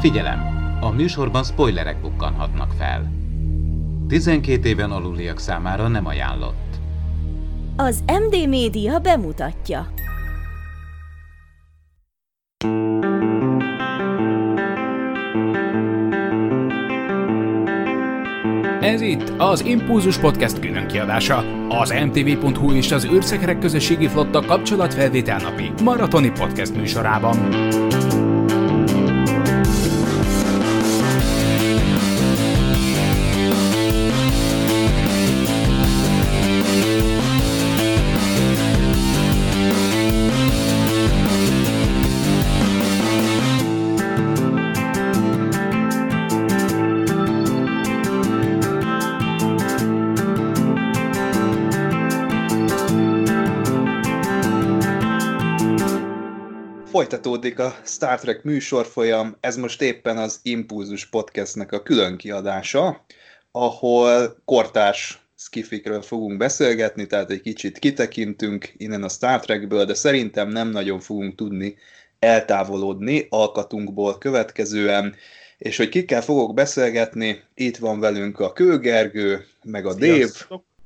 Figyelem! A műsorban spoilerek bukkanhatnak fel. 12 éven aluliak számára nem ajánlott. Az MD Média bemutatja. Ez itt az Impulzus Podcast külön kiadása. Az mtv.hu és az űrszekerek közösségi flotta kapcsolatfelvétel napi maratoni podcast műsorában. A Star Trek műsorfolyam, ez most éppen az Impulzus podcastnek a külön kiadása, ahol kortás skifikről fogunk beszélgetni, tehát egy kicsit kitekintünk innen a Star Trekből, de szerintem nem nagyon fogunk tudni eltávolodni alkatunkból következően, és hogy kikkel fogok beszélgetni, itt van velünk a Kőgergő, meg a Dév,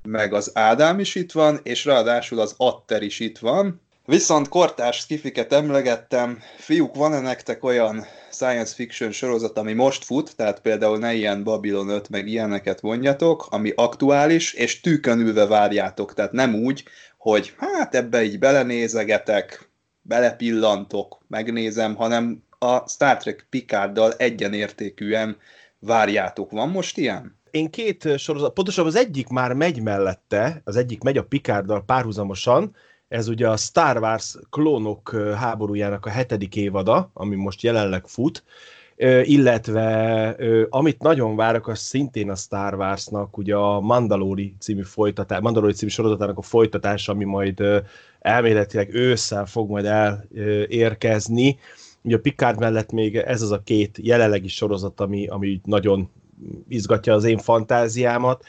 meg az Ádám is itt van, és ráadásul az Atter is itt van. Viszont kortárs skifiket emlegettem, fiúk, van-e nektek olyan science fiction sorozat, ami most fut, tehát például ne ilyen Babylon 5, meg ilyeneket mondjatok, ami aktuális, és tűkön ülve várjátok, tehát nem úgy, hogy hát ebbe így belenézegetek, belepillantok, megnézem, hanem a Star Trek Picarddal egyenértékűen várjátok. Van most ilyen? Én két sorozat, pontosabban az egyik már megy mellette, az egyik megy a Picarddal párhuzamosan, ez ugye a Star Wars klónok háborújának a hetedik évada, ami most jelenleg fut, illetve amit nagyon várok, az szintén a Star Warsnak ugye a Mandalori című folytatás, Mandalori című sorozatának a folytatása, ami majd elméletileg ősszel fog majd elérkezni. Ugye a Picard mellett még ez az a két jelenlegi sorozat, ami, ami nagyon izgatja az én fantáziámat.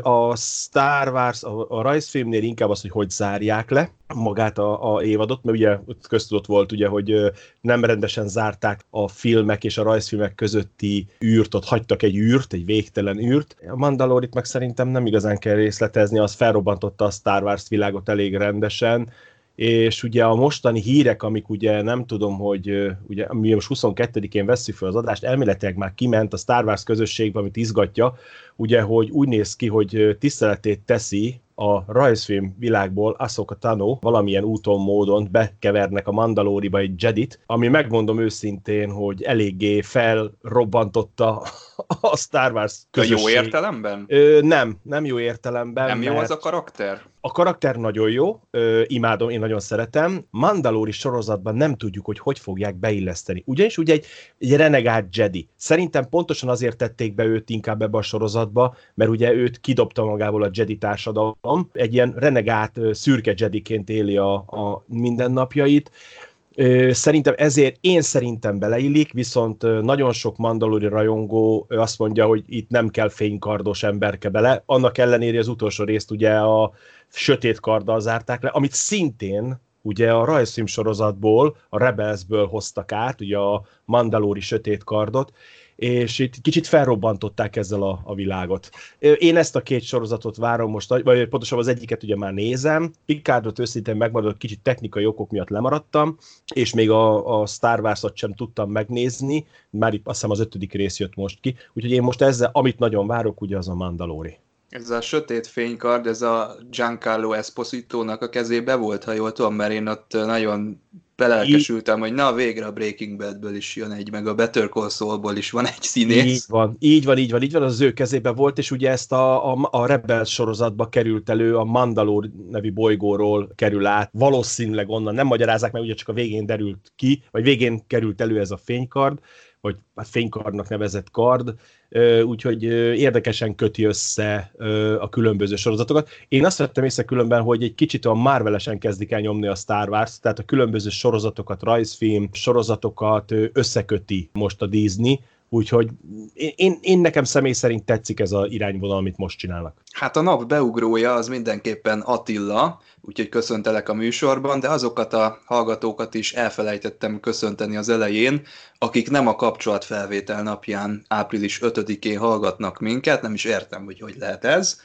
A Star Wars, a, a rajzfilmnél inkább az, hogy hogy zárják le magát a, a évadot, mert ugye köztudott volt, ugye, hogy nem rendesen zárták a filmek és a rajzfilmek közötti űrt, ott hagytak egy űrt, egy végtelen űrt. A Mandalorit meg szerintem nem igazán kell részletezni, az felrobbantotta a Star Wars világot elég rendesen, és ugye a mostani hírek, amik ugye nem tudom, hogy ugye mi most 22-én veszük fel az adást, elméletileg már kiment a Star Wars közösségbe, amit izgatja, ugye, hogy úgy néz ki, hogy tiszteletét teszi a rajzfilm világból Ahsoka Tano valamilyen úton, módon bekevernek a Mandalóriba egy Jedit, ami megmondom őszintén, hogy eléggé felrobbantotta a Star Wars közösség. A jó értelemben? Ö, nem, nem jó értelemben. Nem jó az a karakter? A karakter nagyon jó, ö, imádom, én nagyon szeretem. Mandalori sorozatban nem tudjuk, hogy hogy fogják beilleszteni. Ugyanis ugye egy, egy renegát Jedi. Szerintem pontosan azért tették be őt inkább ebbe a sorozatba, mert ugye őt kidobta magából a Jedi társadalom. Egy ilyen renegát szürke Jediként éli a, a mindennapjait. Szerintem ezért én szerintem beleillik, viszont nagyon sok mandalori rajongó azt mondja, hogy itt nem kell fénykardos emberke bele. Annak ellenére az utolsó részt ugye a sötét karddal zárták le, amit szintén ugye a rajzfilm sorozatból, a Rebelsből hoztak át, ugye a Mandalori sötét kardot, és itt kicsit felrobbantották ezzel a, a világot. Én ezt a két sorozatot várom most, vagy pontosabban az egyiket ugye már nézem, Picardot őszintén megmaradott, kicsit technikai okok miatt lemaradtam, és még a, a Star Wars-ot sem tudtam megnézni, már itt azt hiszem az ötödik rész jött most ki, úgyhogy én most ezzel, amit nagyon várok, ugye az a Mandalori. Ez a sötét fénykard, ez a Giancarlo Esposito-nak a kezébe volt, ha jól tudom, mert én ott nagyon belelkesültem, hogy na végre a Breaking Badből is jön egy, meg a Better Call Saul-ból is van egy színész. Így van, így van, így van, így van, az, ő kezébe volt, és ugye ezt a, a, a Rebel sorozatba került elő, a Mandalore nevű bolygóról kerül át, valószínűleg onnan, nem magyarázák, mert ugye csak a végén derült ki, vagy végén került elő ez a fénykard, vagy a fénykardnak nevezett kard, úgyhogy érdekesen köti össze a különböző sorozatokat. Én azt vettem észre különben, hogy egy kicsit a Marvelesen kezdik el nyomni a Star Wars, tehát a különböző sorozatokat, rajzfilm sorozatokat összeköti most a Disney, Úgyhogy én, én, én nekem személy szerint tetszik ez az irányvonal, amit most csinálnak. Hát a nap beugrója az mindenképpen Attila, úgyhogy köszöntelek a műsorban, de azokat a hallgatókat is elfelejtettem köszönteni az elején, akik nem a kapcsolatfelvétel napján április 5-én hallgatnak minket, nem is értem, hogy hogy lehet ez,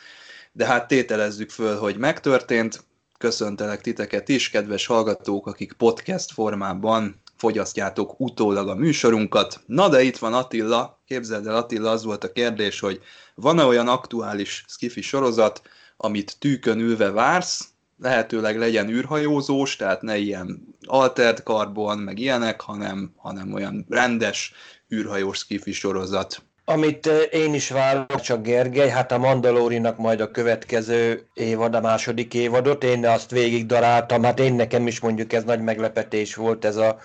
de hát tételezzük föl, hogy megtörtént. Köszöntelek titeket is, kedves hallgatók, akik podcast formában fogyasztjátok utólag a műsorunkat. Na de itt van Attila, képzeld el Attila, az volt a kérdés, hogy van-e olyan aktuális skifi sorozat, amit tűkön ülve vársz, lehetőleg legyen űrhajózós, tehát ne ilyen altert karbon, meg ilyenek, hanem, hanem olyan rendes űrhajós skifi sorozat. Amit én is várok, csak Gergely, hát a Mandalorinak majd a következő évad, a második évadot, én azt végig daráltam, hát én nekem is mondjuk ez nagy meglepetés volt ez a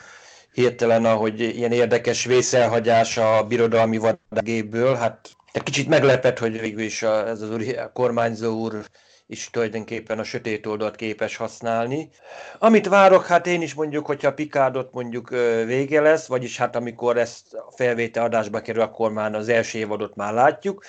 hirtelen, ahogy ilyen érdekes vészelhagyás a birodalmi vadgépből, hát kicsit meglepett, hogy végül is a, ez az úr, a kormányzó úr is tulajdonképpen a sötét oldalt képes használni. Amit várok, hát én is mondjuk, hogyha Pikádot mondjuk vége lesz, vagyis hát amikor ezt a felvétel adásba kerül, akkor már az első évadot már látjuk.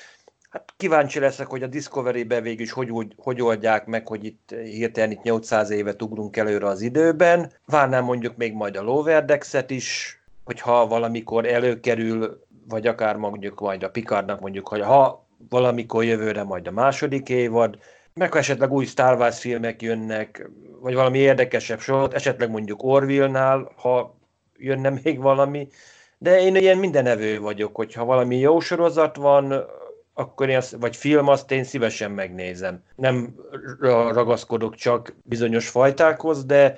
Hát kíváncsi leszek, hogy a Discovery-be végül is hogy, úgy, hogy oldják meg, hogy itt hirtelen itt 800 évet ugrunk előre az időben. Várnám mondjuk még majd a Loverdexet is, hogyha valamikor előkerül, vagy akár mondjuk majd a Picardnak mondjuk, hogy ha valamikor jövőre majd a második évad, meg ha esetleg új Star Wars filmek jönnek, vagy valami érdekesebb sorot, esetleg mondjuk Orville-nál, ha jönne még valami, de én ilyen mindenevő vagyok, hogyha valami jó sorozat van, akkor én azt, vagy film, azt én szívesen megnézem. Nem ragaszkodok csak bizonyos fajtákhoz, de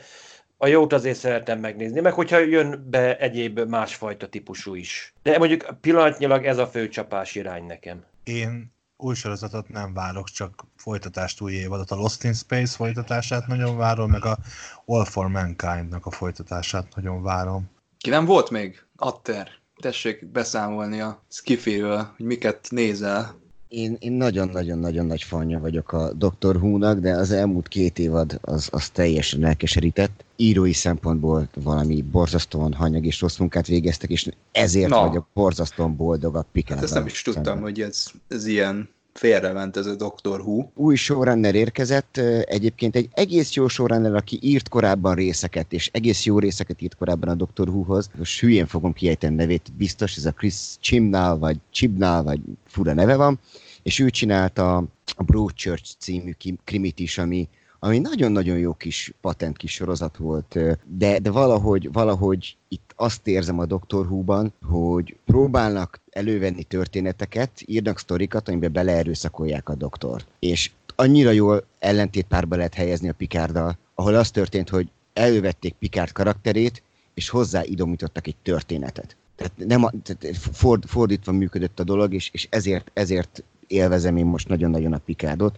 a jót azért szeretem megnézni, meg hogyha jön be egyéb másfajta típusú is. De mondjuk pillanatnyilag ez a fő csapás irány nekem. Én új sorozatot nem várok, csak folytatást új évadot. A Lost in Space folytatását nagyon várom, meg a All for Mankind-nak a folytatását nagyon várom. Ki nem volt még? Atter. Tessék beszámolni a Skiffy-ről, hogy miket nézel. Én, én nagyon-nagyon-nagyon nagy fanja vagyok a Dr. Who-nak, de az elmúlt két évad az, az teljesen elkeserített. Írói szempontból valami borzasztóan hanyag és rossz munkát végeztek, és ezért Na. vagyok borzasztóan boldog a Picard. Hát ezt nem is tudtam, hogy ez, ez ilyen félrement ez a Dr. Who. Új showrunner érkezett, egyébként egy egész jó showrunner, aki írt korábban részeket, és egész jó részeket írt korábban a Dr. Who-hoz. Most hülyén fogom kiejteni nevét, biztos, ez a Chris Chimnall, vagy Chibnall, vagy fura neve van, és ő csinálta a Broadchurch című krimit is, ami, ami nagyon-nagyon jó kis patent kis sorozat volt, de, de valahogy, valahogy itt azt érzem a Dr. Who-ban, hogy próbálnak elővenni történeteket, írnak sztorikat, amiben beleerőszakolják a doktor. És annyira jól ellentétpárba lehet helyezni a Picarddal, ahol az történt, hogy elővették Picard karakterét, és hozzá idomítottak egy történetet. Tehát, nem, tehát ford, fordítva működött a dolog, és, és ezért, ezért élvezem én most nagyon-nagyon a Picardot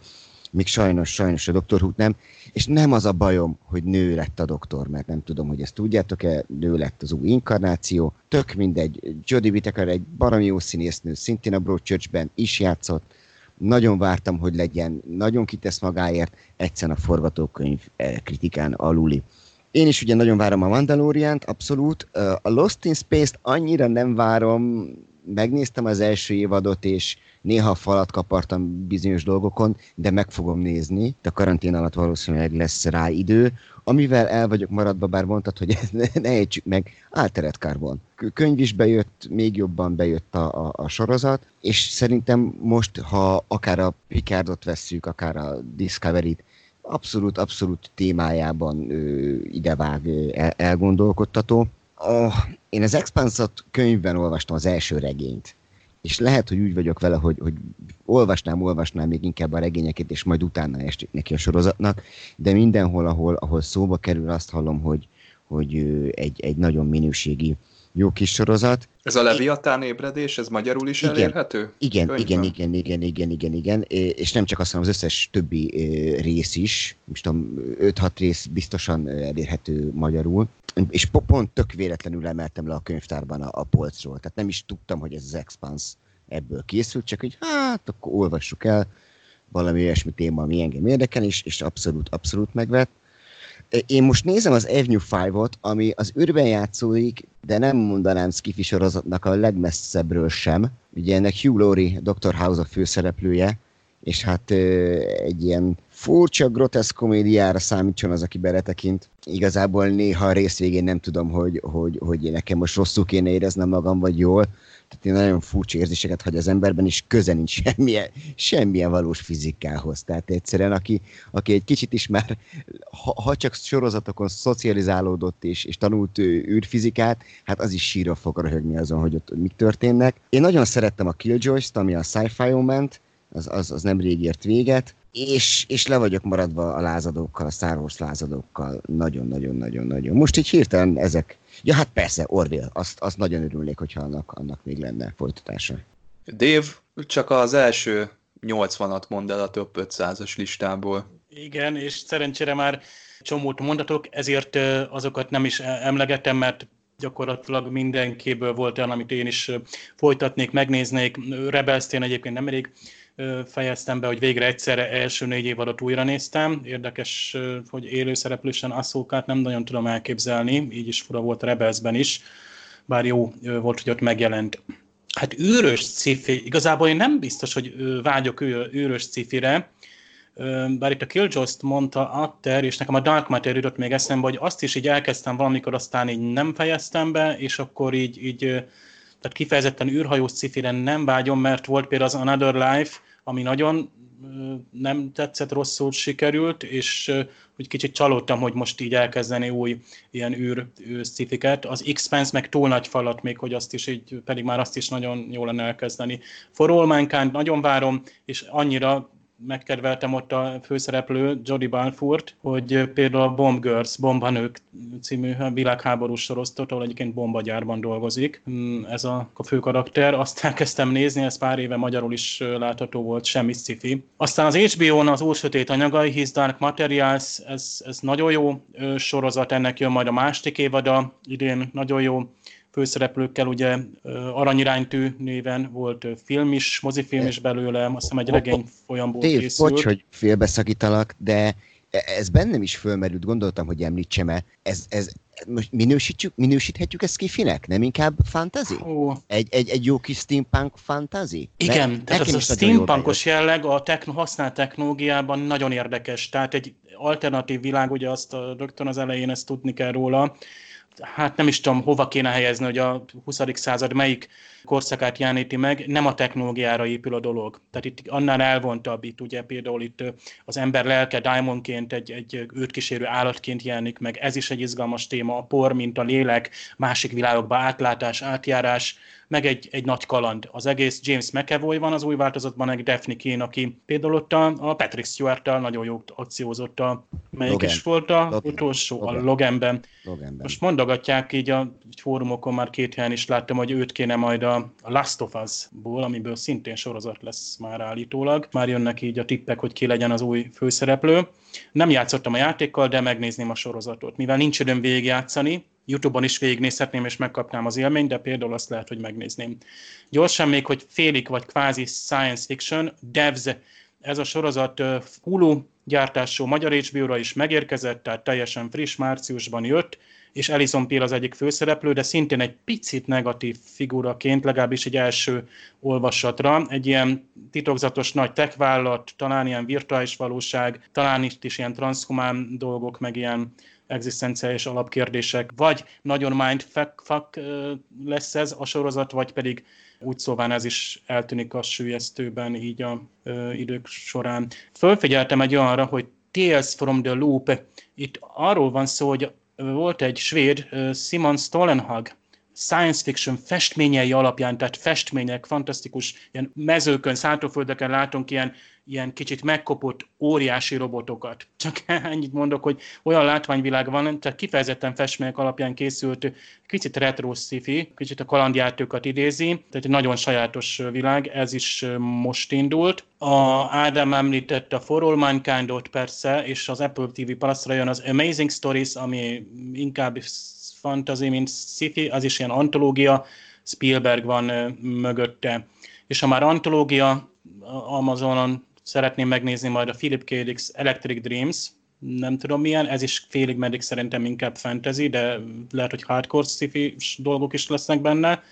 míg sajnos, sajnos a Dr. Hook nem. És nem az a bajom, hogy nő lett a doktor, mert nem tudom, hogy ezt tudjátok-e, nő lett az új inkarnáció. Tök mindegy, Jodie Whittaker egy baromi jó színésznő, szintén a Broadchurchben is játszott, nagyon vártam, hogy legyen, nagyon kitesz magáért, egyszerűen a forgatókönyv eh, kritikán aluli. Én is ugye nagyon várom a Mandalorian-t, abszolút. A Lost in Space-t annyira nem várom, megnéztem az első évadot, és néha falat kapartam bizonyos dolgokon, de meg fogom nézni. De karantén alatt valószínűleg lesz rá idő, amivel el vagyok maradva, bár mondtad, hogy ne, ejtsük meg, Altered Carbon. Könyv is bejött, még jobban bejött a, a, a sorozat, és szerintem most, ha akár a Picardot vesszük, akár a Discovery-t, abszolút, abszolút témájában ö, idevág, el, elgondolkodtató. A, én az Expanse-ot könyvben olvastam az első regényt, és lehet, hogy úgy vagyok vele, hogy, hogy olvasnám, olvasnám még inkább a regényeket, és majd utána estik neki a sorozatnak, de mindenhol, ahol, ahol szóba kerül, azt hallom, hogy, hogy egy, egy nagyon minőségi jó kis sorozat. Ez a Leviatán ébredés, ez magyarul is igen, elérhető? Igen, igen, igen, igen, igen, igen, igen, és nem csak azt hanem az összes többi rész is, most tudom, 5-6 rész biztosan elérhető magyarul, és pont tök véletlenül emeltem le a könyvtárban a, a polcról, tehát nem is tudtam, hogy ez az Expanse ebből készült, csak hogy hát, akkor olvassuk el, valami olyasmi téma, ami engem érdekel, és, és abszolút, abszolút megvett. Én most nézem az Avenue 5-ot, ami az űrben játszódik, de nem mondanám skifi sorozatnak a legmesszebbről sem. Ugye ennek Hugh Laurie, Dr. House a főszereplője, és hát egy ilyen furcsa, groteszk komédiára számítson az, aki beletekint. Igazából néha a rész végén nem tudom, hogy, hogy, hogy nekem most rosszul kéne éreznem magam, vagy jól. Tehát én nagyon furcsa érzéseket hagy az emberben, és köze nincs semmilyen, semmilyen valós fizikához. Tehát egyszerűen, aki, aki egy kicsit is már, ha, ha csak sorozatokon szocializálódott és, és tanult űrfizikát, hát az is sírva fog röhögni azon, hogy ott mik történnek. Én nagyon szerettem a Killjoy-t, ami a sci-fi ment, az, az, az nem rég ért véget, és, és le vagyok maradva a lázadókkal, a Star Wars lázadókkal. Nagyon-nagyon-nagyon-nagyon. Most így hirtelen ezek. Ja, hát persze, Orville. Azt, azt nagyon örülnék, hogyha annak, annak még lenne folytatása. Dave, csak az első 80-at mond el a top 500-as listából. Igen, és szerencsére már csomót mondatok, ezért azokat nem is emlegettem, mert gyakorlatilag mindenkiből volt olyan, amit én is folytatnék, megnéznék. rebels én egyébként nem elég fejeztem be, hogy végre egyszerre első négy évadot újra néztem. Érdekes, hogy élőszereplősen Asszókát nem nagyon tudom elképzelni, így is fura volt Rebelsben is, bár jó volt, hogy ott megjelent. Hát űrös cifi, igazából én nem biztos, hogy vágyok űrös cifire, bár itt a Killjoy-t mondta Atter, és nekem a Dark Matter jutott még eszembe, hogy azt is így elkezdtem valamikor, aztán így nem fejeztem be, és akkor így, így tehát kifejezetten űrhajós cifire nem vágyom, mert volt például az Another Life, ami nagyon nem tetszett, rosszul sikerült, és úgy kicsit csalódtam, hogy most így elkezdeni új ilyen űr, cifiket. Az Expanse meg túl nagy falat még, hogy azt is így, pedig már azt is nagyon jó lenne elkezdeni. For All Mankind nagyon várom, és annyira megkedveltem ott a főszereplő, Jodie Balfourt, hogy például a Bomb Girls, Bombanők című világháborús sorosztot, ahol egyébként bombagyárban dolgozik. Hmm, ez a, fő karakter. Azt elkezdtem nézni, ez pár éve magyarul is látható volt, semmi sci Aztán az HBO-n az Úr Sötét Anyagai, His Dark Materials, ez, ez nagyon jó sorozat, ennek jön majd a másik évada, idén nagyon jó főszereplőkkel, ugye Aranyiránytű néven volt film is, mozifilm is belőle, azt hiszem egy regény folyamból Dave, készült. bocs, hogy félbeszakítalak, de ez bennem is fölmerült, gondoltam, hogy említsem-e. Ez, ez, most minősítjük, minősíthetjük ezt kifinek? Nem inkább fantasy? Oh. Egy, egy, egy jó kis steampunk fantasy? Igen, ne, tehát az a steampunkos jelleg a techno, használt technológiában nagyon érdekes. Tehát egy alternatív világ, ugye azt a, rögtön az elején ezt tudni kell róla, hát nem is tudom, hova kéne helyezni, hogy a 20. század melyik korszakát jeleníti meg, nem a technológiára épül a dolog. Tehát itt annál elvontabb, itt ugye például itt az ember lelke diamondként, egy, egy őt kísérő állatként jelenik meg, ez is egy izgalmas téma, a por, mint a lélek, másik világokba átlátás, átjárás, meg egy, egy nagy kaland. Az egész James McAvoy van az új változatban, egy Daphne Kane, aki például ott a, a Patrick stewart nagyon jó akciózott a, melyik Logan. is volt a Logan. utolsó, Logan. a Loganben. Loganben. Most mondogatják így a fórumokon már két helyen is láttam, hogy őt kéne majd a, a Last of Us-ból, amiből szintén sorozat lesz már állítólag. Már jönnek így a tippek, hogy ki legyen az új főszereplő. Nem játszottam a játékkal, de megnézném a sorozatot. Mivel nincs időm végigjátszani, YouTube-on is végignézhetném, és megkapnám az élményt, de például azt lehet, hogy megnézném. Gyorsan még, hogy félig vagy kvázi science fiction, Devs, ez a sorozat Hulu gyártású magyar HBO-ra is megérkezett, tehát teljesen friss, márciusban jött, és Alison Peel az egyik főszereplő, de szintén egy picit negatív figuraként, legalábbis egy első olvasatra. Egy ilyen titokzatos nagy techvállalat, talán ilyen virtuális valóság, talán itt is ilyen transhumán dolgok, meg ilyen egzisztenciális alapkérdések, vagy nagyon mindfuck lesz ez a sorozat, vagy pedig úgy szóván ez is eltűnik a sülyeztőben így a ö, idők során. Fölfigyeltem egy olyanra, hogy Tales from the Loop, itt arról van szó, hogy volt egy svéd, Simon Stollenhag, science fiction festményei alapján, tehát festmények, fantasztikus ilyen mezőkön, szántóföldeken látunk ilyen ilyen kicsit megkopott óriási robotokat. Csak ennyit mondok, hogy olyan látványvilág van, tehát kifejezetten festmények alapján készült, kicsit retro sci kicsit a kalandjátókat idézi, tehát egy nagyon sajátos világ, ez is most indult. A Ádám említette a For All Mankind-ot persze, és az Apple TV Plus-ra jön az Amazing Stories, ami inkább fantasy, mint sci az is ilyen antológia, Spielberg van mögötte. És ha már antológia, Amazonon szeretném megnézni majd a Philip K. Dick's Electric Dreams, nem tudom milyen, ez is félig meddig szerintem inkább fantasy, de lehet, hogy hardcore sci dolgok is lesznek benne.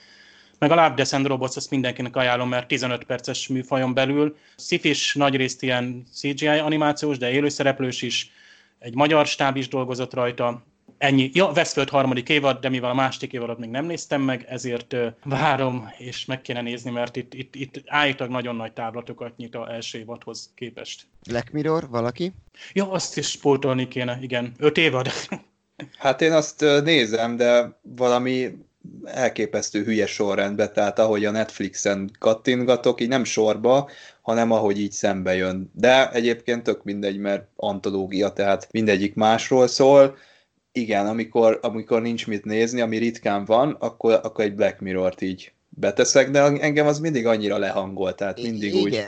Meg a Love Descent Robots, azt mindenkinek ajánlom, mert 15 perces műfajon belül. Sci-fi nagy részt ilyen CGI animációs, de élőszereplős is. Egy magyar stáb is dolgozott rajta. Ennyi. Ja, Westworld harmadik évad, de mivel a második évadot még nem néztem meg, ezért várom, és meg kéne nézni, mert itt, itt, itt állítólag nagyon nagy táblatokat nyit a első évadhoz képest. Black Mirror, valaki? Ja, azt is spórolni kéne, igen. Öt évad. Hát én azt nézem, de valami elképesztő hülye sorrendbe, tehát ahogy a Netflixen kattingatok, így nem sorba, hanem ahogy így szembe jön. De egyébként tök mindegy, mert antológia, tehát mindegyik másról szól. Igen, amikor, amikor nincs mit nézni, ami ritkán van, akkor, akkor egy Black Mirror-t így beteszek, de engem az mindig annyira lehangol, tehát mindig Igen. úgy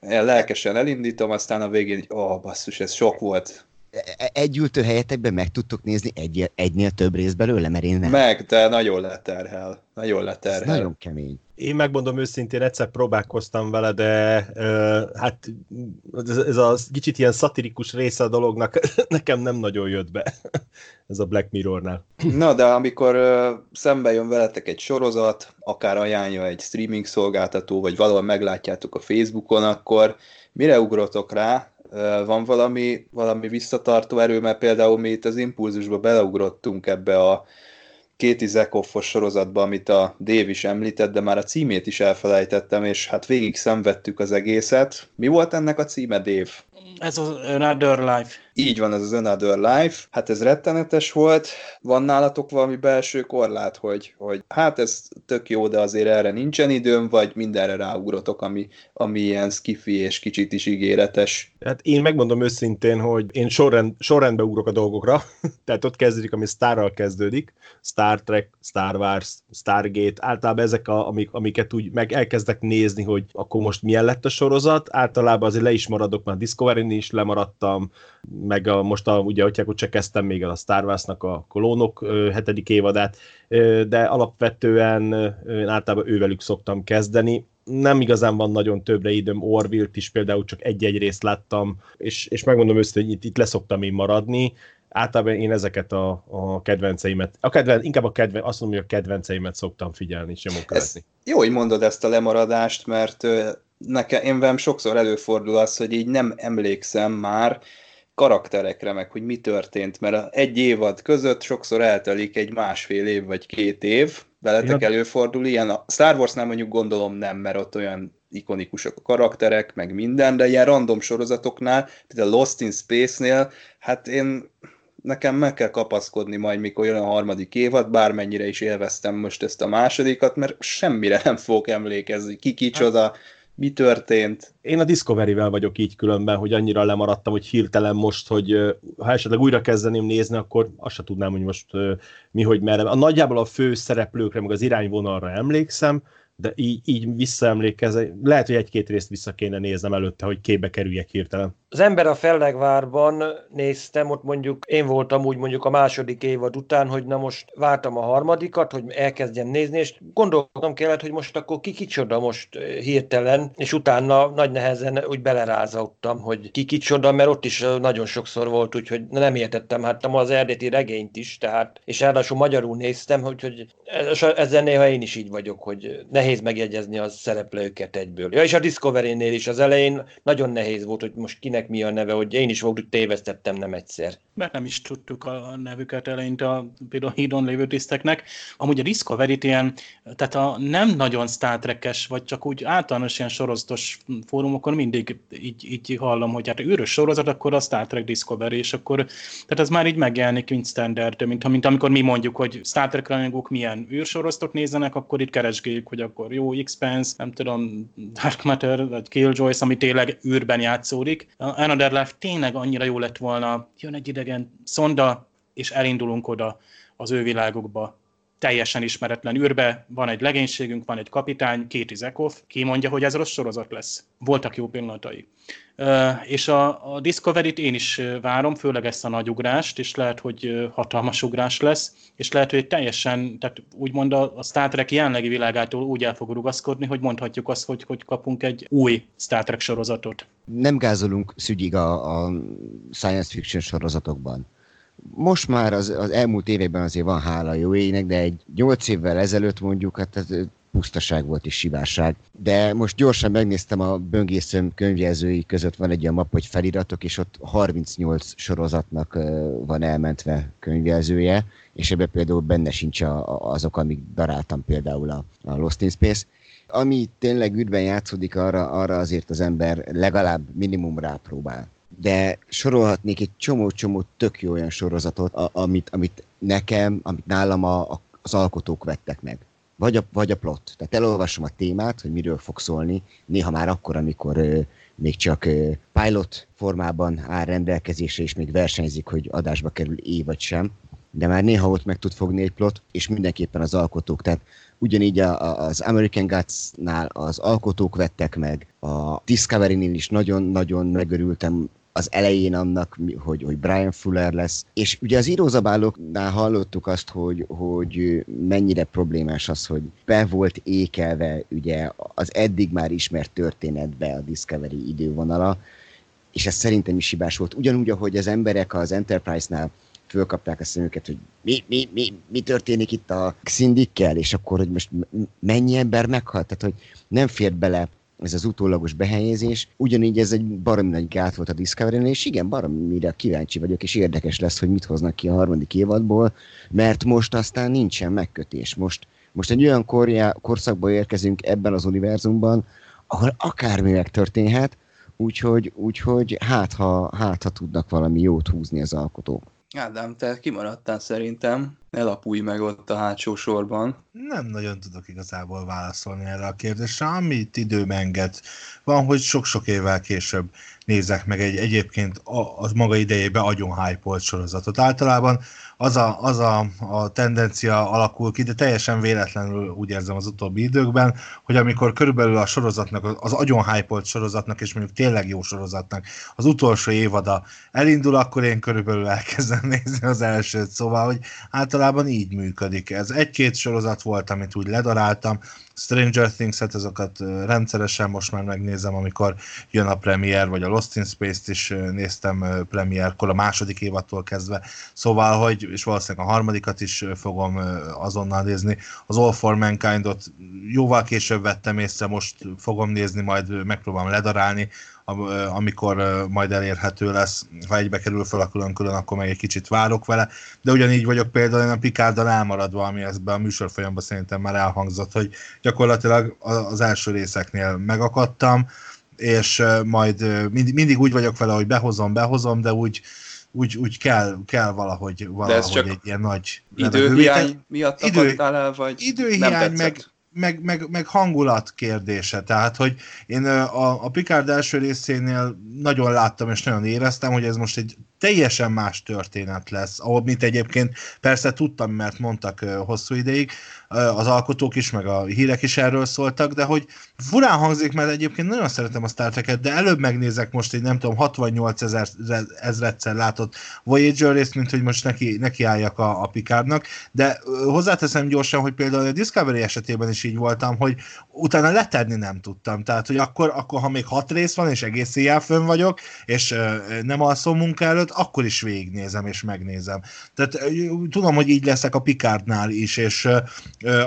lelkesen elindítom, aztán a végén így, ó, oh, basszus, ez sok volt, E, egy ültő helyetekben meg tudtok nézni egy, egynél több rész belőle, mert én nem. Meg, de nagyon leterhel. Nagyon leterhel. Ez nagyon kemény. Én megmondom őszintén, egyszer próbálkoztam vele, de uh, hát ez, ez a kicsit ilyen szatirikus része a dolognak nekem nem nagyon jött be, ez a Black Mirrornál. Na, de amikor uh, szembe jön veletek egy sorozat, akár ajánlja egy streaming szolgáltató, vagy valahol meglátjátok a Facebookon, akkor mire ugrotok rá, van valami, valami visszatartó erő, mert például mi itt az impulzusba beleugrottunk ebbe a két Zekoffos sorozatba, amit a Dave is említett, de már a címét is elfelejtettem, és hát végig szenvedtük az egészet. Mi volt ennek a címe, Dave? Ez az Another Life. Így van, ez az Another Life. Hát ez rettenetes volt. Van nálatok valami belső korlát, hogy, hogy hát ez tök jó, de azért erre nincsen időm, vagy mindenre ráugrotok, ami, ami ilyen skifi és kicsit is ígéretes. Hát én megmondom őszintén, hogy én sorrend, sorrendbe ugrok a dolgokra. Tehát ott kezdődik, ami Starral kezdődik. Star Trek, Star Wars, Stargate. Általában ezek, a, amik, amiket úgy meg elkezdek nézni, hogy akkor most milyen lett a sorozat. Általában azért le is maradok, már Discovery-n is lemaradtam, meg a, most a, ugye, hogyha csak kezdtem még a Star Wars-nak a kolónok hetedik évadát, de alapvetően ö, általában ővelük szoktam kezdeni. Nem igazán van nagyon többre időm, Orville-t is például csak egy-egy részt láttam, és, és megmondom őszintén, hogy itt, itt leszoktam én maradni, általában én ezeket a, a kedvenceimet, a kedven, inkább a kedven, azt mondom, hogy a kedvenceimet szoktam figyelni és nyomon követni. Jó, hogy mondod ezt a lemaradást, mert nekem, én velem sokszor előfordul az, hogy így nem emlékszem már karakterekre, meg hogy mi történt, mert egy évad között sokszor eltelik egy másfél év vagy két év, veletek ja. előfordul ilyen. A Star Warsnál mondjuk gondolom nem, mert ott olyan ikonikusak a karakterek, meg minden, de ilyen random sorozatoknál, a Lost in Space-nél, hát én nekem meg kell kapaszkodni majd, mikor jön a harmadik évad, bármennyire is élveztem most ezt a másodikat, mert semmire nem fogok emlékezni, ki kicsoda, mi történt. Én a Discovery-vel vagyok így különben, hogy annyira lemaradtam, hogy hirtelen most, hogy ha esetleg újra kezdeném nézni, akkor azt se tudnám, hogy most mi, hogy merre. A nagyjából a fő szereplőkre, meg az irányvonalra emlékszem, de így, így visszaemlékezek, lehet, hogy egy-két részt vissza kéne néznem előtte, hogy képbe kerüljek hirtelen. Az ember a Fellegvárban néztem, ott mondjuk én voltam úgy mondjuk a második évad után, hogy na most vártam a harmadikat, hogy elkezdjem nézni, és gondolkodnom kellett, hogy most akkor ki kicsoda most hirtelen, és utána nagy nehezen úgy belerázottam, hogy ki kicsoda, mert ott is nagyon sokszor volt, úgyhogy nem értettem, hát az eredeti regényt is, tehát, és ráadásul magyarul néztem, hogy, hogy ezzel néha én is így vagyok, hogy nehéz megjegyezni a szereplőket egyből. Ja, és a Discovery-nél is az elején nagyon nehéz volt, hogy most kinek kinek mi a neve, hogy én is volt, tévesztettem nem egyszer. Mert nem is tudtuk a nevüket eleinte a például hídon lévő tiszteknek. Amúgy a discovery ilyen, tehát a nem nagyon Star Trek-es, vagy csak úgy általános ilyen sorozatos fórumokon mindig így, így hallom, hogy hát űrös sorozat, akkor a Star Trek Discovery, és akkor tehát ez már így megjelenik, mint standard, mint, mint amikor mi mondjuk, hogy Star Trek rajongók milyen űrsorozatot nézzenek, akkor itt keresgéljük, hogy akkor jó X-Pence, nem tudom, Dark Matter, vagy Killjoys, ami tényleg űrben játszódik. Another Life tényleg annyira jó lett volna, jön egy idegen szonda, és elindulunk oda az ő világukba. teljesen ismeretlen űrbe, van egy legénységünk, van egy kapitány, két Izekov, ki mondja, hogy ez rossz sorozat lesz. Voltak jó pillanatai. És a, a Discovery-t én is várom, főleg ezt a nagy ugrást, és lehet, hogy hatalmas ugrás lesz, és lehet, hogy teljesen, tehát úgymond a, a Star Trek jelenlegi világától úgy el fog rugaszkodni, hogy mondhatjuk azt, hogy, hogy kapunk egy új Star Trek sorozatot. Nem gázolunk szügyig a, a science fiction sorozatokban most már az, az elmúlt években azért van hála jó ének, de egy nyolc évvel ezelőtt mondjuk, hát ez pusztaság volt és sivárság. De most gyorsan megnéztem a böngészőm könyvjelzői között van egy olyan map, hogy feliratok, és ott 38 sorozatnak van elmentve könyvjelzője, és ebbe például benne sincs a, azok, amik daráltam például a, a Lost in Space. Ami tényleg ügyben játszódik, arra, arra azért az ember legalább minimum rápróbál de sorolhatnék egy csomó-csomó tök jó olyan sorozatot, a, amit, amit nekem, amit nálam a, a, az alkotók vettek meg. Vagy a, vagy a plot. Tehát elolvasom a témát, hogy miről fog szólni, néha már akkor, amikor ö, még csak ö, pilot formában áll rendelkezésre, és még versenyzik, hogy adásba kerül é vagy sem, de már néha ott meg tud fogni egy plot, és mindenképpen az alkotók. Tehát ugyanígy a, a, az American Gods-nál az alkotók vettek meg, a Discovery-nél is nagyon-nagyon megörültem az elején annak, hogy, hogy Brian Fuller lesz. És ugye az írózabálóknál hallottuk azt, hogy, hogy mennyire problémás az, hogy be volt ékelve ugye az eddig már ismert történetbe a Discovery idővonala, és ez szerintem is hibás volt. Ugyanúgy, ahogy az emberek az Enterprise-nál fölkapták a szemüket, hogy mi, mi, mi, mi történik itt a Xindikkel, és akkor, hogy most mennyi ember meghalt, tehát hogy nem fér bele ez az utólagos behelyezés. Ugyanígy ez egy baromi nagy gát volt a discovery és igen, baromira kíváncsi vagyok, és érdekes lesz, hogy mit hoznak ki a harmadik évadból, mert most aztán nincsen megkötés. Most, most egy olyan korjá, korszakba érkezünk ebben az univerzumban, ahol akármi megtörténhet, úgyhogy, úgyhogy hát, ha, hát, ha tudnak valami jót húzni az alkotók. Ádám, te kimaradtál szerintem. Ne lapulj meg ott a hátsó sorban. Nem nagyon tudok igazából válaszolni erre a kérdésre, amit időm enged. Van, hogy sok-sok évvel később nézek meg egy egyébként az maga idejében agyon hype sorozatot. Általában az a, az a, a tendencia alakul ki, de teljesen véletlenül úgy érzem az utóbbi időkben, hogy amikor körülbelül a sorozatnak, az agyon hype sorozatnak, és mondjuk tényleg jó sorozatnak az utolsó évada elindul, akkor én körülbelül elkezdem nézni az elsőt. Szóval, hogy általában így működik. Ez egy-két sorozat volt, amit úgy ledaráltam, Stranger Things-et, azokat rendszeresen most már megnézem, amikor jön a premier, vagy a Lost in Space-t is néztem premierkor, a második évattól kezdve. Szóval, hogy, és valószínűleg a harmadikat is fogom azonnal nézni. Az All for Mankind-ot jóval később vettem észre, most fogom nézni, majd megpróbálom ledarálni, amikor majd elérhető lesz, ha egybe kerül fel a külön-külön, akkor meg egy kicsit várok vele, de ugyanígy vagyok például én a Picarddal elmaradva, ami ezben a műsorfolyamban szerintem már elhangzott, hogy gyakorlatilag az első részeknél megakadtam, és majd mindig úgy vagyok vele, hogy behozom, behozom, de úgy, úgy, úgy kell, kell valahogy, valahogy de ez csak egy ilyen nagy időhiány miatt idő, el, vagy időhiány, meg, meg, meg, meg hangulat kérdése. Tehát, hogy én a, a Picard első részénél nagyon láttam és nagyon éreztem, hogy ez most egy teljesen más történet lesz, ahol mint egyébként persze tudtam, mert mondtak hosszú ideig, az alkotók is, meg a hírek is erről szóltak, de hogy furán hangzik, mert egyébként nagyon szeretem a Star Trek-et, de előbb megnézek most egy nem tudom, 68 ezer, ezredszer látott Voyager részt, mint hogy most neki, neki álljak a, a Picardnak, de hozzáteszem gyorsan, hogy például a Discovery esetében is így voltam, hogy utána letenni nem tudtam, tehát hogy akkor, akkor ha még hat rész van, és egész éjjel fönn vagyok, és nem alszom munka előtt, akkor is végignézem és megnézem. Tehát tudom, hogy így leszek a Picardnál is, és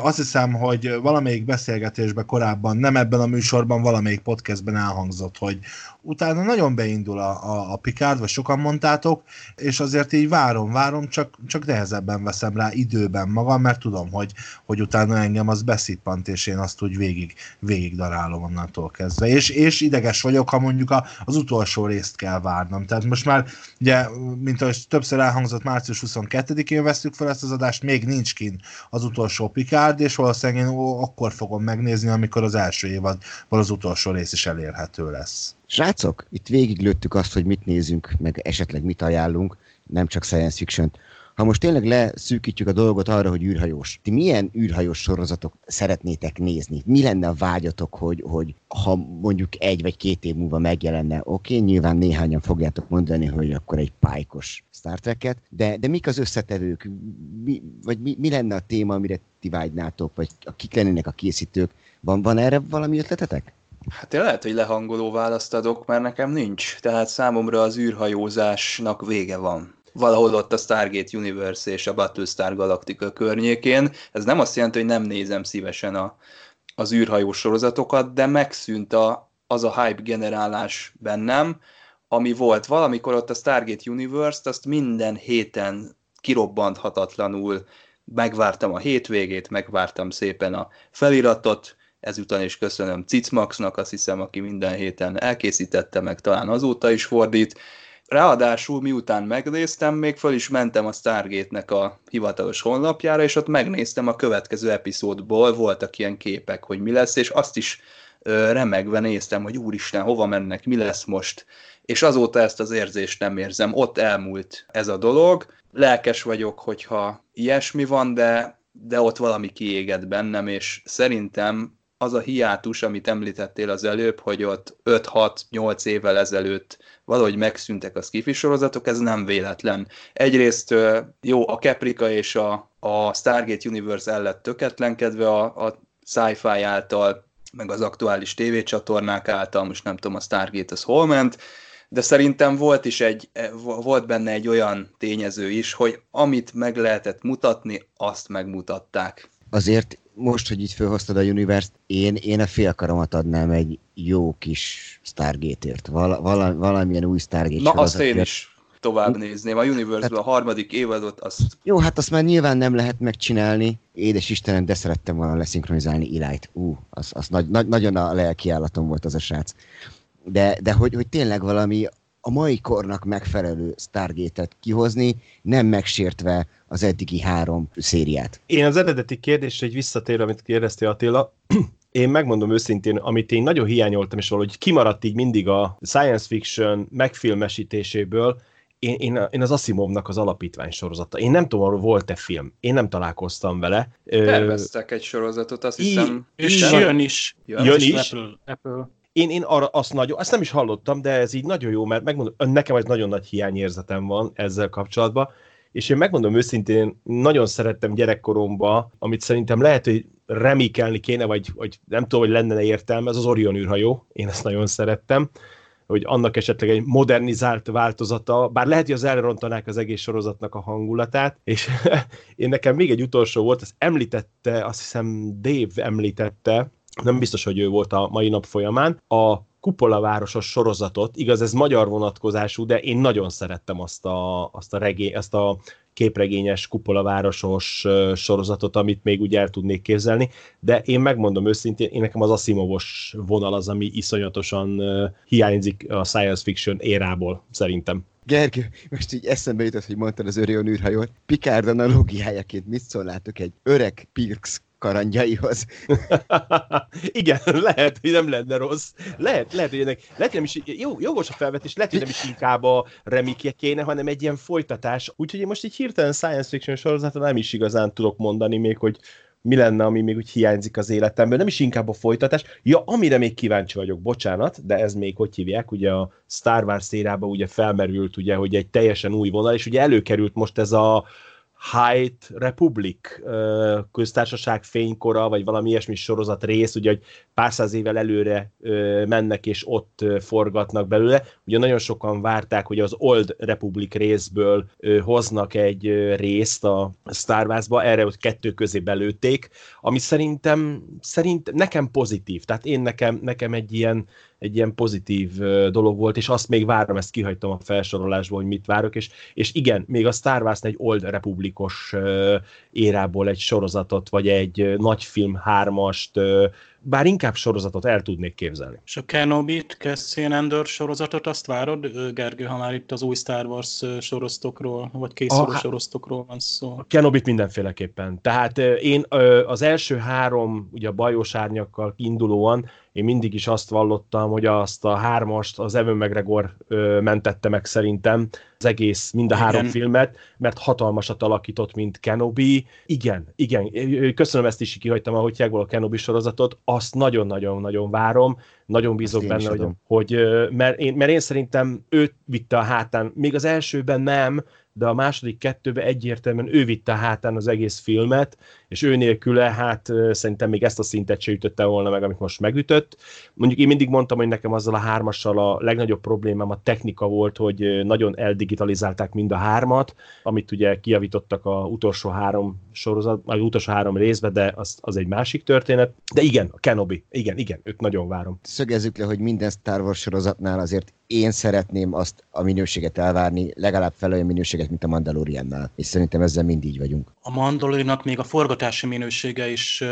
azt hiszem, hogy valamelyik beszélgetésben korábban, nem ebben a műsorban, valamelyik podcastben elhangzott, hogy utána nagyon beindul a, a, a Picard, vagy sokan mondtátok, és azért így várom, várom, csak, csak nehezebben veszem rá időben magam, mert tudom, hogy, hogy utána engem az beszippant, és én azt úgy végig, végig darálom onnantól kezdve. És, és ideges vagyok, ha mondjuk a, az utolsó részt kell várnom. Tehát most már, ugye, mint ahogy többször elhangzott, március 22-én vesztük fel ezt az adást, még nincs kin az utolsó Picard, és valószínűleg én akkor fogom megnézni, amikor az első évad, vagy az utolsó rész is elérhető lesz. Srácok, itt végiglőttük azt, hogy mit nézünk, meg esetleg mit ajánlunk, nem csak science fiction Ha most tényleg leszűkítjük a dolgot arra, hogy űrhajós, ti milyen űrhajós sorozatok szeretnétek nézni? Mi lenne a vágyatok, hogy, hogy ha mondjuk egy vagy két év múlva megjelenne, oké, okay, nyilván néhányan fogjátok mondani, hogy akkor egy pálykos Star Trek-et, de, de mik az összetevők, mi, vagy mi, mi lenne a téma, amire ti vágynátok, vagy kik lennének a készítők? Van, van erre valami ötletetek? Hát én lehet, hogy lehangoló választ adok, mert nekem nincs. Tehát számomra az űrhajózásnak vége van valahol ott a Stargate Universe és a Battlestar Galactica környékén. Ez nem azt jelenti, hogy nem nézem szívesen a, az űrhajós sorozatokat, de megszűnt a, az a hype generálás bennem, ami volt valamikor ott a Stargate Universe-t, azt minden héten kirobbanthatatlanul megvártam a hétvégét, megvártam szépen a feliratot, ezután is köszönöm Cicmaxnak, azt hiszem, aki minden héten elkészítette, meg talán azóta is fordít. Ráadásul miután megnéztem, még föl is mentem a Stargate-nek a hivatalos honlapjára, és ott megnéztem a következő epizódból, voltak ilyen képek, hogy mi lesz, és azt is remegve néztem, hogy úristen, hova mennek, mi lesz most. És azóta ezt az érzést nem érzem. Ott elmúlt ez a dolog. Lelkes vagyok, hogyha ilyesmi van, de, de ott valami kiégett bennem, és szerintem az a hiátus, amit említettél az előbb, hogy ott 5-6-8 évvel ezelőtt valahogy megszűntek a skifi sorozatok, ez nem véletlen. Egyrészt jó, a Caprica és a, a Stargate Universe el lett töketlenkedve a, a sci-fi által, meg az aktuális tévécsatornák által, most nem tudom, a Stargate az hol ment, de szerintem volt is egy, e, volt benne egy olyan tényező is, hogy amit meg lehetett mutatni, azt megmutatták. Azért most, hogy így felhoztad a Universe-t, én, én a félkaromat adnám egy jó kis Stargate-ért. Val, vala, valamilyen új Stargate Na, azt én is tovább nézném. A universe a harmadik évadot, azt... Jó, hát azt már nyilván nem lehet megcsinálni. Édes Istenem, de szerettem volna leszinkronizálni Elight. Ú, az, az nagy, nagy, nagyon a lelki állatom volt az a srác. De, de hogy, hogy tényleg valami a mai kornak megfelelő Stargate-et kihozni, nem megsértve az eddigi három szériát. Én az eredeti kérdésre egy visszatér, amit kérdezte Attila, én megmondom őszintén, amit én nagyon hiányoltam, és valahogy kimaradt így mindig a science fiction megfilmesítéséből, én, én, én az Asimovnak az alapítvány sorozata. Én nem tudom, arról volt-e film. Én nem találkoztam vele. Terveztek egy sorozatot, azt hiszem. És jön is. Jön, jön is. Apple, Apple én, én arra azt nagyon, azt nem is hallottam, de ez így nagyon jó, mert megmondom, nekem egy nagyon nagy hiányérzetem van ezzel kapcsolatban, és én megmondom őszintén, nagyon szerettem gyerekkoromba, amit szerintem lehet, hogy remikelni kéne, vagy, vagy nem tudom, hogy lenne értelme, ez az Orion űrhajó, én ezt nagyon szerettem, hogy annak esetleg egy modernizált változata, bár lehet, hogy az elrontanák az egész sorozatnak a hangulatát, és én nekem még egy utolsó volt, az említette, azt hiszem Dave említette, nem biztos, hogy ő volt a mai nap folyamán, a Kupolavárosos sorozatot, igaz, ez magyar vonatkozású, de én nagyon szerettem azt a, azt a, regé, azt a képregényes kupolavárosos sorozatot, amit még úgy el tudnék képzelni, de én megmondom őszintén, én nekem az Asimovos vonal az, ami iszonyatosan hiányzik a science fiction érából, szerintem. Gergő, most így eszembe jutott, hogy mondtad az Orion űrhajót. Picard analógiájaként mit szólnátok egy öreg Pirks karangyaihoz. Igen, lehet, hogy nem lenne rossz. Lehet, lehet, hogy ennek, lehet, hogy nem is, jó, jogos a felvetés, lehet, hogy nem is inkább a remikje kéne, hanem egy ilyen folytatás. Úgyhogy én most így hirtelen science fiction sorozaton nem is igazán tudok mondani még, hogy mi lenne, ami még úgy hiányzik az életemből, nem is inkább a folytatás. Ja, amire még kíváncsi vagyok, bocsánat, de ez még hogy hívják, ugye a Star Wars szérában ugye felmerült, ugye, hogy egy teljesen új vonal, és ugye előkerült most ez a, High Republic köztársaság fénykora, vagy valami ilyesmi sorozat rész, ugye, hogy pár száz évvel előre mennek, és ott forgatnak belőle. Ugye nagyon sokan várták, hogy az Old Republic részből hoznak egy részt a Star Wars-ba, erre hogy kettő közé belőtték, ami szerintem, szerint nekem pozitív. Tehát én nekem, nekem egy ilyen egy ilyen pozitív dolog volt, és azt még várom, ezt kihagytam a felsorolásból, hogy mit várok, és, és igen, még a Star Wars egy Old Republikos érából egy sorozatot, vagy egy nagyfilm hármast, bár inkább sorozatot el tudnék képzelni. És a Kenobit, Cassian Endor sorozatot azt várod, Gergő, ha már itt az új Star Wars soroztokról, vagy készülő ah, soroztokról van szó? A Kenobit mindenféleképpen. Tehát én az első három, ugye a bajós árnyakkal indulóan, én mindig is azt vallottam, hogy azt a hármast az Evan McGregor ö, mentette meg szerintem, az egész, mind a Igen. három filmet, mert hatalmasat alakított, mint Kenobi. Igen, igen, köszönöm ezt is, kihagytam, ahogy hívják a Kenobi sorozatot, azt nagyon-nagyon-nagyon várom, nagyon bízok benne, hogy, hogy mert, én, mert én szerintem őt vitte a hátán, még az elsőben nem, de a második kettőben egyértelműen ő vitte a hátán az egész filmet, és ő nélküle, hát szerintem még ezt a szintet se ütötte volna meg, amit most megütött. Mondjuk én mindig mondtam, hogy nekem azzal a hármassal a legnagyobb problémám a technika volt, hogy nagyon eldigitalizálták mind a hármat, amit ugye kijavítottak a utolsó három sorozat, vagy utolsó három részbe, de az, az egy másik történet. De igen, a Kenobi, igen, igen, őt nagyon várom. Szögezzük le, hogy minden Star Wars sorozatnál azért én szeretném azt a minőséget elvárni, legalább fel olyan minőséget, mint a Mandaloriannál. És szerintem ezzel mind így vagyunk. A Mandalorinak még a forgatási minősége is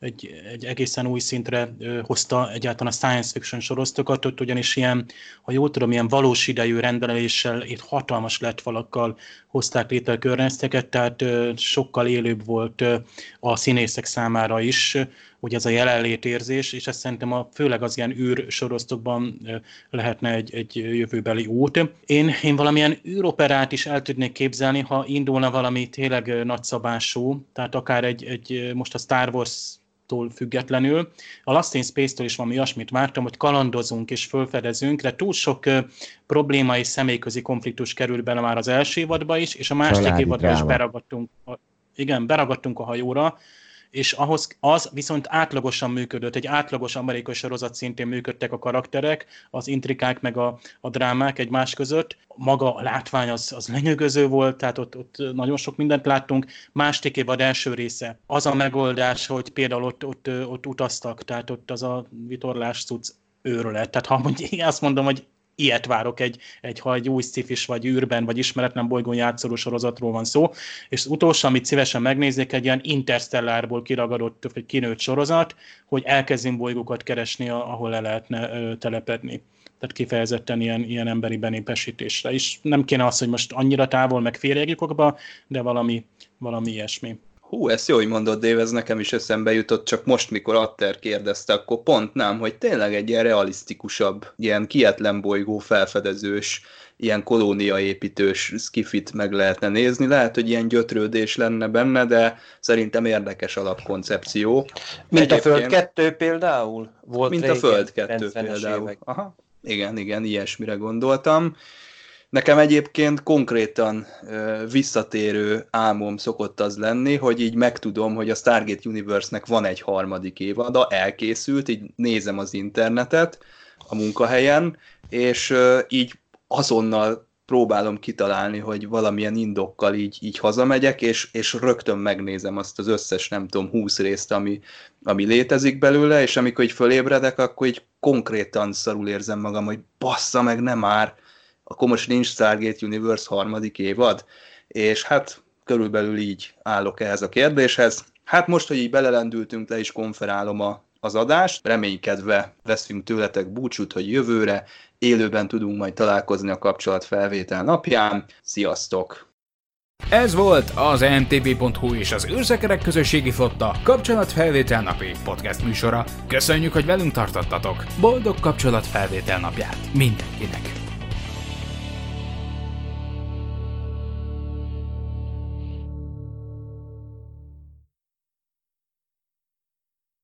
egy, egy egészen új szintre hozta egyáltalán a science fiction sorozatokat, ott ugyanis ilyen, ha jól tudom, ilyen valós idejű rendeléssel, itt hatalmas letvalakkal hozták létre a környezeteket, tehát sokkal élőbb volt a színészek számára is, ugye ez a jelenlétérzés, és ez szerintem a, főleg az ilyen űr sorozatokban ö, lehetne egy, egy jövőbeli út. Én, én valamilyen űroperát is el tudnék képzelni, ha indulna valami tényleg nagyszabású, tehát akár egy, egy most a Star Wars tól függetlenül. A Lost in Space-től is valami olyasmit vártam, hogy kalandozunk és fölfedezünk, de túl sok ö, probléma és személyközi konfliktus kerül bele már az első évadba is, és a második évadba is beragadtunk. A, igen, beragadtunk a hajóra, és ahhoz az viszont átlagosan működött. Egy átlagos amerikai sorozat szintén működtek a karakterek, az intrikák meg a, a drámák egymás között. Maga a látvány az, az lenyűgöző volt, tehát ott, ott nagyon sok mindent láttunk. Másik évad első része. Az a megoldás, hogy például ott, ott, ott utaztak, tehát ott az a vitorlás cucc őrület. Tehát ha mondjuk én azt mondom, hogy ilyet várok egy, egy, ha egy új sci vagy űrben, vagy ismeretlen bolygón játszoló sorozatról van szó, és az utolsó, amit szívesen megnéznék, egy ilyen interstellárból kiragadott, vagy kinőtt sorozat, hogy elkezdjünk bolygókat keresni, ahol le lehetne ö, telepedni. Tehát kifejezetten ilyen, ilyen emberi benépesítésre. És nem kéne az, hogy most annyira távol, meg félregjukokba, de valami, valami ilyesmi. Hú, ezt jó, hogy mondod, Dave, ez nekem is eszembe jutott, csak most, mikor Atter kérdezte, akkor pont nem, hogy tényleg egy ilyen realisztikusabb, ilyen kietlen bolygó felfedezős, ilyen kolóniaépítős skifit meg lehetne nézni. Lehet, hogy ilyen gyötrődés lenne benne, de szerintem érdekes alapkoncepció. Mint a Föld Egyébként- 2 például? Volt Mint a Föld 2 90-es például. évek. Aha. Igen, igen, ilyesmire gondoltam. Nekem egyébként konkrétan visszatérő álmom szokott az lenni, hogy így megtudom, hogy a Stargate Universe-nek van egy harmadik évada, elkészült, így nézem az internetet a munkahelyen, és így azonnal próbálom kitalálni, hogy valamilyen indokkal így, így hazamegyek, és, és rögtön megnézem azt az összes, nem tudom, 20 részt, ami, ami létezik belőle, és amikor így fölébredek, akkor így konkrétan szarul érzem magam, hogy bassza meg, nem már, akkor most nincs Stargate Universe harmadik évad, és hát körülbelül így állok ehhez a kérdéshez. Hát most, hogy így belelendültünk, le is konferálom a, az adást, reménykedve veszünk tőletek búcsút, hogy jövőre élőben tudunk majd találkozni a kapcsolatfelvétel napján. Sziasztok! Ez volt az ntb.hu és az űrszekerek közösségi flotta kapcsolatfelvétel napi podcast műsora. Köszönjük, hogy velünk tartottatok. Boldog kapcsolatfelvétel napját mindenkinek!